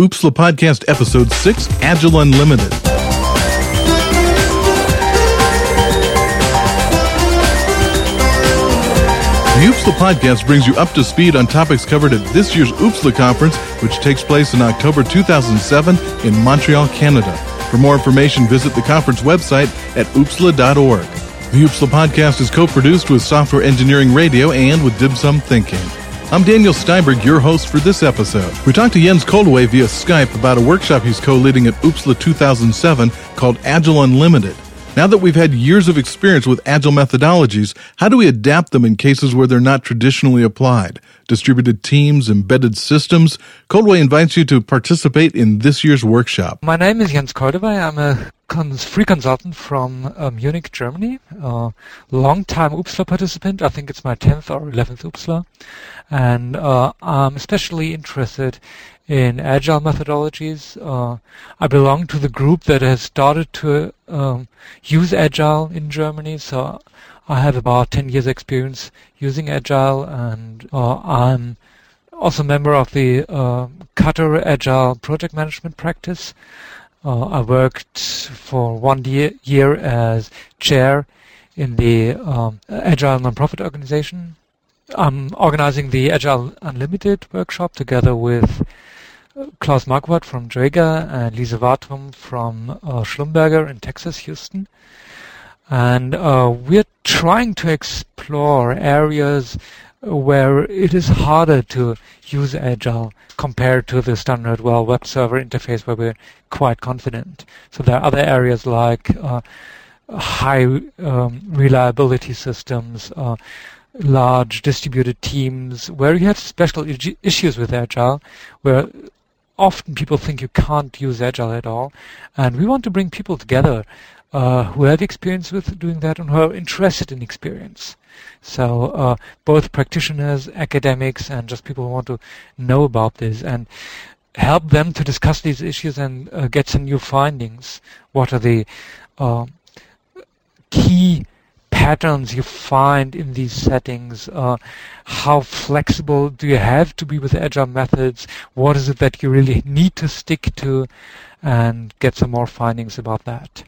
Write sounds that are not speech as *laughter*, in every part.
Oopsla Podcast Episode 6 Agile Unlimited. The Oopsla Podcast brings you up to speed on topics covered at this year's Oopsla Conference, which takes place in October 2007 in Montreal, Canada. For more information, visit the conference website at oopsla.org. The Oopsla Podcast is co-produced with Software Engineering Radio and with Dim Sum Thinking. I'm Daniel Steinberg, your host for this episode. We talked to Jens Coldewey via Skype about a workshop he's co-leading at Oopsla 2007 called Agile Unlimited. Now that we've had years of experience with agile methodologies, how do we adapt them in cases where they're not traditionally applied? Distributed teams, embedded systems? Coldewey invites you to participate in this year's workshop. My name is Jens Coldewey. I'm a cons- free consultant from uh, Munich, Germany. Uh, long-time Oopsla participant. I think it's my 10th or 11th Oopsla. And uh, I'm especially interested in agile methodologies. Uh, I belong to the group that has started to um, use agile in Germany. So I have about 10 years experience using agile and uh, I'm also a member of the uh, Cutter Agile project management practice. Uh, I worked for one year, year as chair in the um, Agile nonprofit organization. I'm organizing the Agile Unlimited workshop together with uh, Klaus Marquardt from Draeger and Lise Hvatum from uh, Schlumberger in Texas, Houston. And uh, we're trying to explore areas where it is harder to use Agile compared to the standard well web server interface where we're quite confident. So there are other areas like uh, high um, reliability systems, uh, large distributed teams, where you have special issues with Agile, where often people think you can't use Agile at all. And we want to bring people together uh, who have experience with doing that and who are interested in experience. So uh, both practitioners, academics, and just people who want to know about this and help them to discuss these issues and uh, get some new findings. What are the uh, key patterns you find in these settings? Uh, how flexible do you have to be with agile methods? What is it that you really need to stick to? And get some more findings about that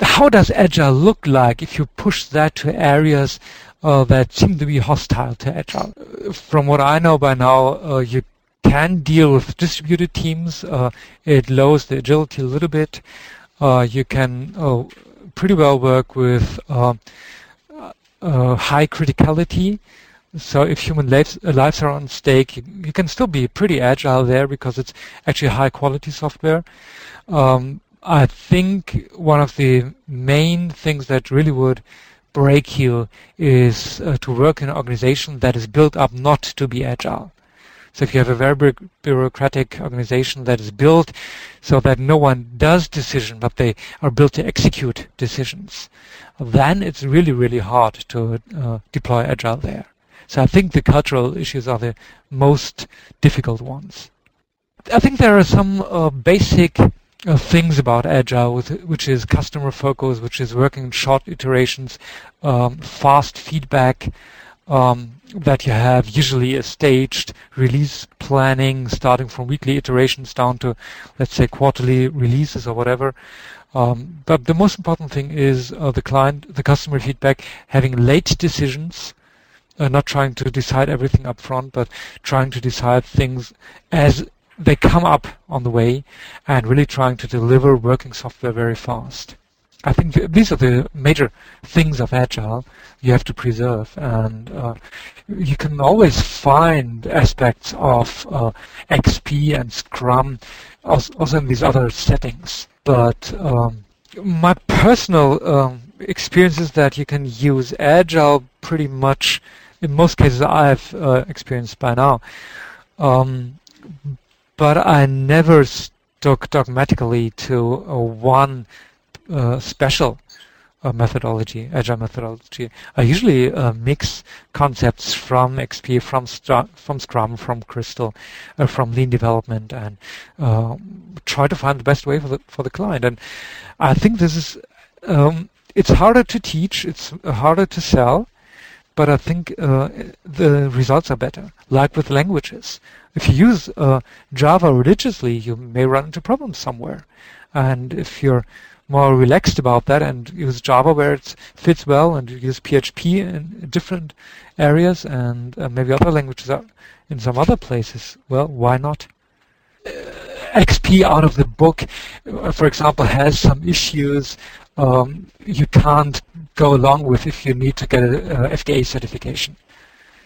how does agile look like if you push that to areas uh, that seem to be hostile to agile? From what I know by now, uh, you can deal with distributed teams. Uh, it lowers the agility a little bit. Uh, you can uh, pretty well work with uh, high criticality. So if human lives, lives are on stake, you, you, can still be pretty agile there because it's actually high quality software. Um, I think one of the main things that really would break you is uh, to work in an organization that is built up not to be agile. So if you have a very bureaucratic organization that is built so that no one does decision, but they are built to execute decisions, then it's really, really hard to uh, deploy agile there. So I think the cultural issues are the most difficult ones. I think there are some uh, basic things about agile, which is customer focus, which is working in short iterations, um, fast feedback, um, that you have usually a staged release planning starting from weekly iterations down to, let's say, quarterly releases or whatever. Um, but the most important thing is uh, the client, the customer feedback, having late decisions, uh, not trying to decide everything up front, but trying to decide things as they come up on the way and really trying to deliver working software very fast. I think th- these are the major things of Agile you have to preserve, and uh, you can always find aspects of uh, XP and Scrum also, in these other settings. But um, my personal um, experience is that you can use Agile pretty much in most cases I've uh, experienced by now. Um, but I never stuck dogmatically to one uh, special uh, methodology, agile methodology. I usually uh, mix concepts from XP, from from Scrum, from Crystal, uh, from Lean development, and uh, try to find the best way for the for the client. And I think this is um, it's harder to teach, it's harder to sell, but I think uh, the results are better. Like with languages, if you use uh, Java religiously, you may run into problems somewhere, and if you're more relaxed about that and use Java where it fits well, and use PHP in different areas, and uh, maybe other languages in some other places, well, why not? Uh, XP out of the book, uh, for example, has some issues um, you can't go along with if you need to get a, a FDA certification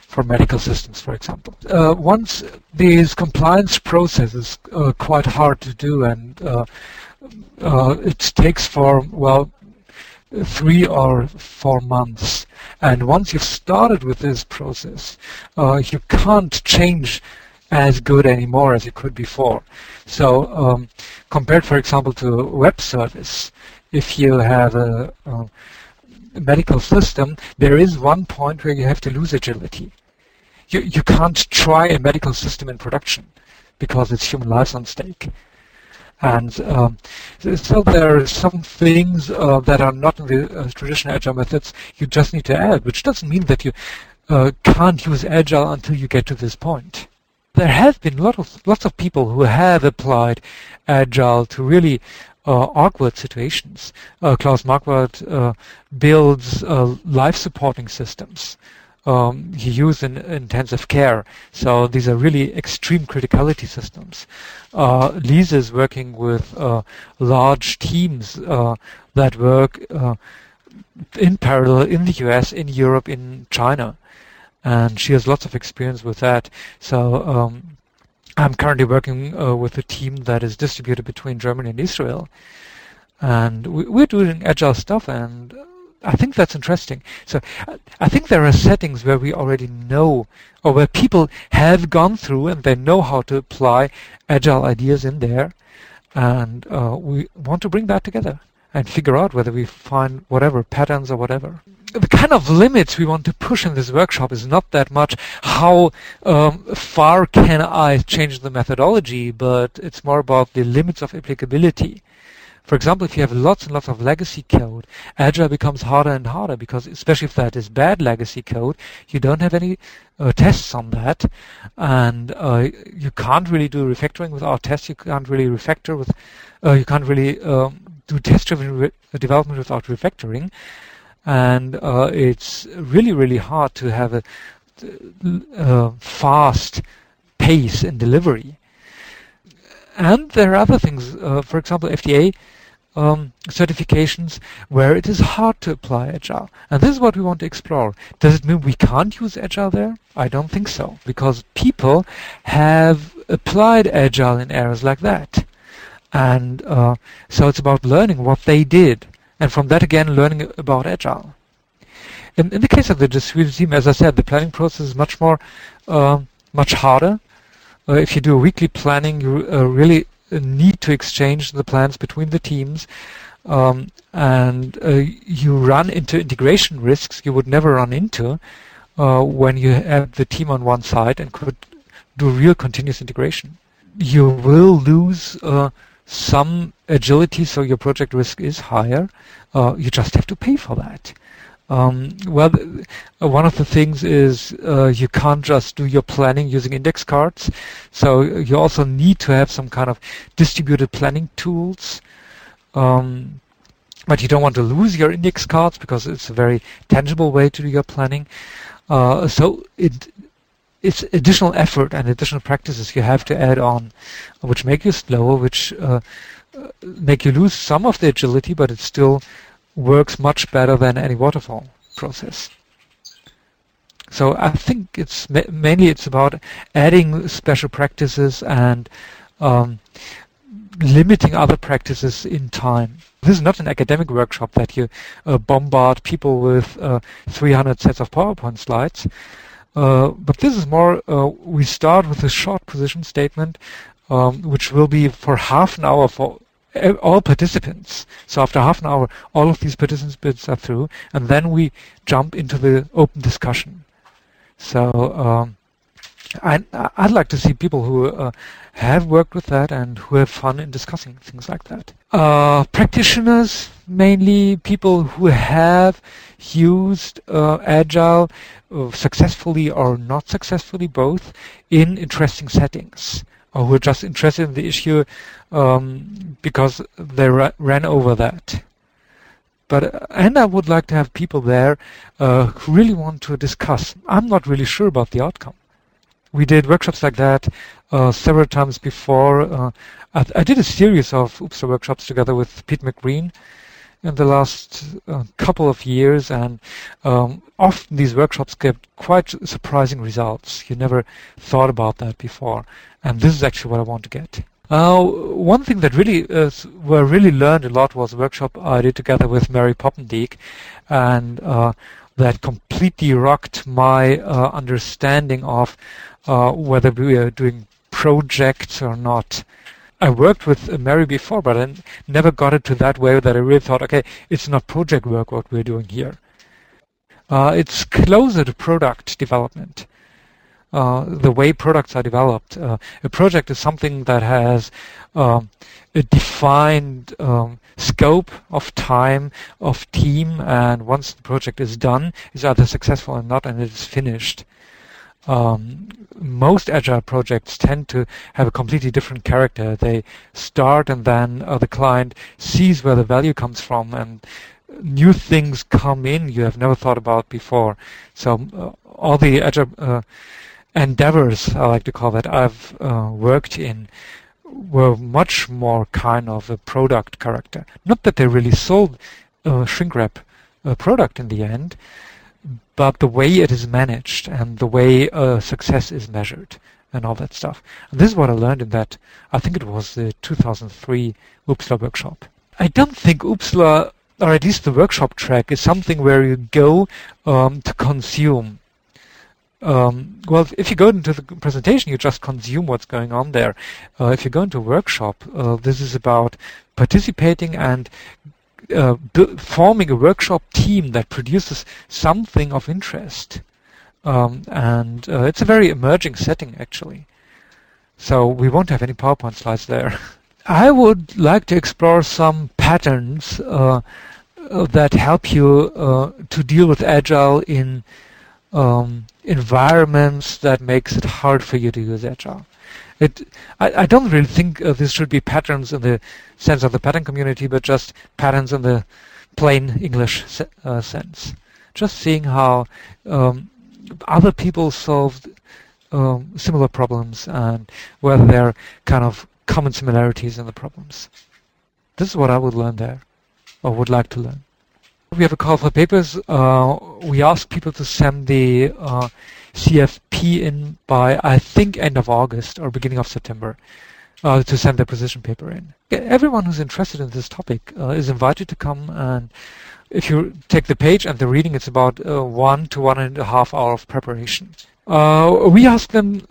for medical systems, for example. Uh, once these compliance processes are quite hard to do, and uh, uh, it takes for well three or four months. And once you've started with this process, uh, you can't change as good anymore as you could before. So um, compared, for example, to web service, if you have a, a, medical system, there is one point where you have to lose agility. You, you can't try a medical system in production because it's human lives on stake. And um, so there are some things uh, that are not in the uh, traditional agile methods you just need to add, which doesn't mean that you uh, can't use agile until you get to this point there have been lot of, lots of people who have applied agile to really awkward situations. Uh, Klaus Marquardt uh, builds uh, life supporting systems. Um, he used in intensive care. So these are really extreme criticality systems. Uh, Lise is working with uh, large teams uh, that work in parallel in the US, in Europe, in China and she has lots of experience with that. So um, I'm currently working uh, with a team that is distributed between Germany and Israel, and we, are doing agile stuff, and I think that's interesting. So I think there are settings where we already know, or where people have gone through and they know how to apply agile ideas in there, and uh, we want to bring that together and figure out whether we find whatever patterns or whatever the kind of limits we want to push in this workshop is not that much how um, far can I change the methodology, but it's more about the limits of applicability. For example, if you have lots and lots of legacy code, Agile becomes harder and harder because, especially if that is bad legacy code, you don't have any uh, tests on that, and uh, you can't really do refactoring without tests. You can't really refactor with, uh, you can't really um, do test-driven re- development without refactoring and uh, it's really really hard to have a, a fast pace in delivery. And there are other things, uh, for example, FDA um, certifications where it is hard to apply Agile. And this is what we want to explore. Does it mean we can't use Agile there? I don't think so, because people have applied Agile in areas like that. And uh, so it's about learning what they did and from that again learning about agile. In, in the case of the distributed team, as I said, the planning process is much more, uh, much harder. Uh, if you do a weekly planning, you uh, really need to exchange the plans between the teams, um, and uh, you run into integration risks you would never run into uh, when you have the team on one side and could do real continuous integration. You will lose uh, some agility, so your project risk is higher. Uh, you just have to pay for that. Um, well, uh, one of the things is uh, you can't just do your planning using index cards. So you also need to have some kind of distributed planning tools. Um, but you don't want to lose your index cards because it's a very tangible way to do your planning. Uh, so it it's additional effort and additional practices you have to add on, which make you slower, which uh, uh, make you lose some of the agility, but it still works much better than any waterfall process. So I think it's ma- mainly it's about adding special practices and um, limiting other practices in time. This is not an academic workshop that you uh, bombard people with uh, 300 sets of PowerPoint slides. Uh, but this is more, uh, we start with a short position statement, um, which will be for half an hour for all participants. So after half an hour, all of these participants are through, and then we jump into the open discussion. So um, I, I'd like to see people who uh, have worked with that and who have fun in discussing things like that. Uh, practitioners, mainly people who have used uh, Agile uh, successfully or not successfully, both in interesting settings, or who are just interested in the issue um, because they ra- ran over that. But uh, and I would like to have people there uh, who really want to discuss. I'm not really sure about the outcome we did workshops like that uh, several times before. Uh, I, I, did a series of OOPSLA workshops together with Pete McBreen in the last uh, couple of years, and um, often these workshops get quite surprising results. You never thought about that before, and this is actually what I want to get. One thing that really uh, were really learned a lot was a workshop I did together with Mary Poppendieck, and uh, that completely rocked my uh, understanding of uh, whether we are doing projects or not. I worked with Mary before, but I never got it to that way that I really thought, okay, it's not project work what we're doing here. Uh, it's closer to product development. Uh, the way products are developed. Uh, a project is something that has um, a defined um, scope of time, of team, and once the project is done, it's either successful or not, and it is finished um, most agile projects tend to have a completely different character. They start and then uh, the client sees where the value comes from and new things come in you have never thought about before. So uh, all the agile uh, endeavors, I like to call that, I've uh, worked in were much more kind of a product character. Not that they really sold shrink wrap uh, product in the end, but the way it is managed and the way uh, success is measured and all that stuff. And this is what I learned in that, I think it was the 2003 OOPSLA workshop. I don't think OOPSLA, or at least the workshop track, is something where you go um, to consume. Um, well, if you go into the presentation, you just consume what's going on there. Uh, if you go into a workshop, uh, this is about participating and uh, forming a workshop team that produces something of interest. Um, and uh, it's a very emerging setting, actually. So we won't have any PowerPoint slides there. *laughs* I would like to explore some patterns uh, uh that help you uh, to deal with Agile in um, environments that makes it hard for you to use Agile. It, I, I don't really think uh, this should be patterns in the sense of the pattern community, but just patterns in the plain English se- uh, sense. Just seeing how um, other people solved um, similar problems and whether there are kind of common similarities in the problems. This is what I would learn there, or would like to learn. We have a call for papers. Uh, we ask people to send the uh, CFP in by, I think, end of August or beginning of September uh, to send their position paper in. Everyone who's interested in this topic uh, is invited to come and if you take the page and the reading, it's about uh, one to one and a half hour of preparation. Uh, we ask them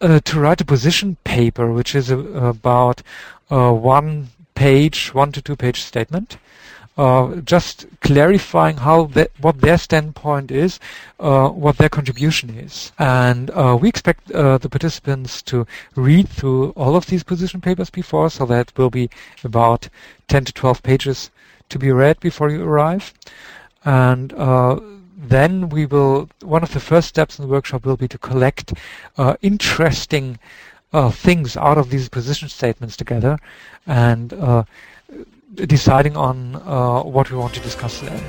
uh, to write a position paper, which is a, about one page, one to two page statement uh, just clarifying how that, what their standpoint is, uh, what their contribution is. And uh, we expect uh, the participants to read through all of these position papers before, so that will be about 10 to 12 pages to be read before you arrive. And uh, then we will, one of the first steps in the workshop will be to collect uh, interesting things out of these position statements together and deciding on uh, what we want to discuss today.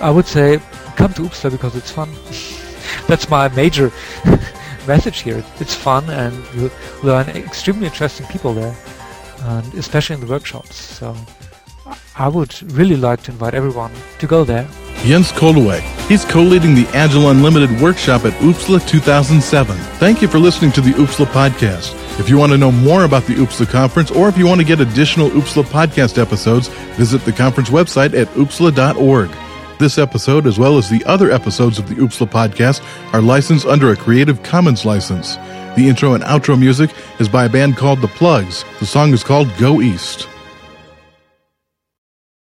I would say come to OOPSLA because it's fun. *laughs* That's my major *laughs* message here. It's fun and you learn extremely interesting people there, and especially in the workshops. So I would really like to invite everyone to go there. Jens Coldewey. He's co-leading the Agile Unlimited workshop at OOPSLA 2007. Thank you for listening to the OOPSLA podcast. If you want to know more about the OOPSLA conference or if you want to get additional OOPSLA podcast episodes, visit the conference website at oopsla.org. This episode, as well as the other episodes of the OOPSLA podcast, are licensed under a Creative Commons license. The intro and outro music is by a band called The Plugs. The song is called Go East.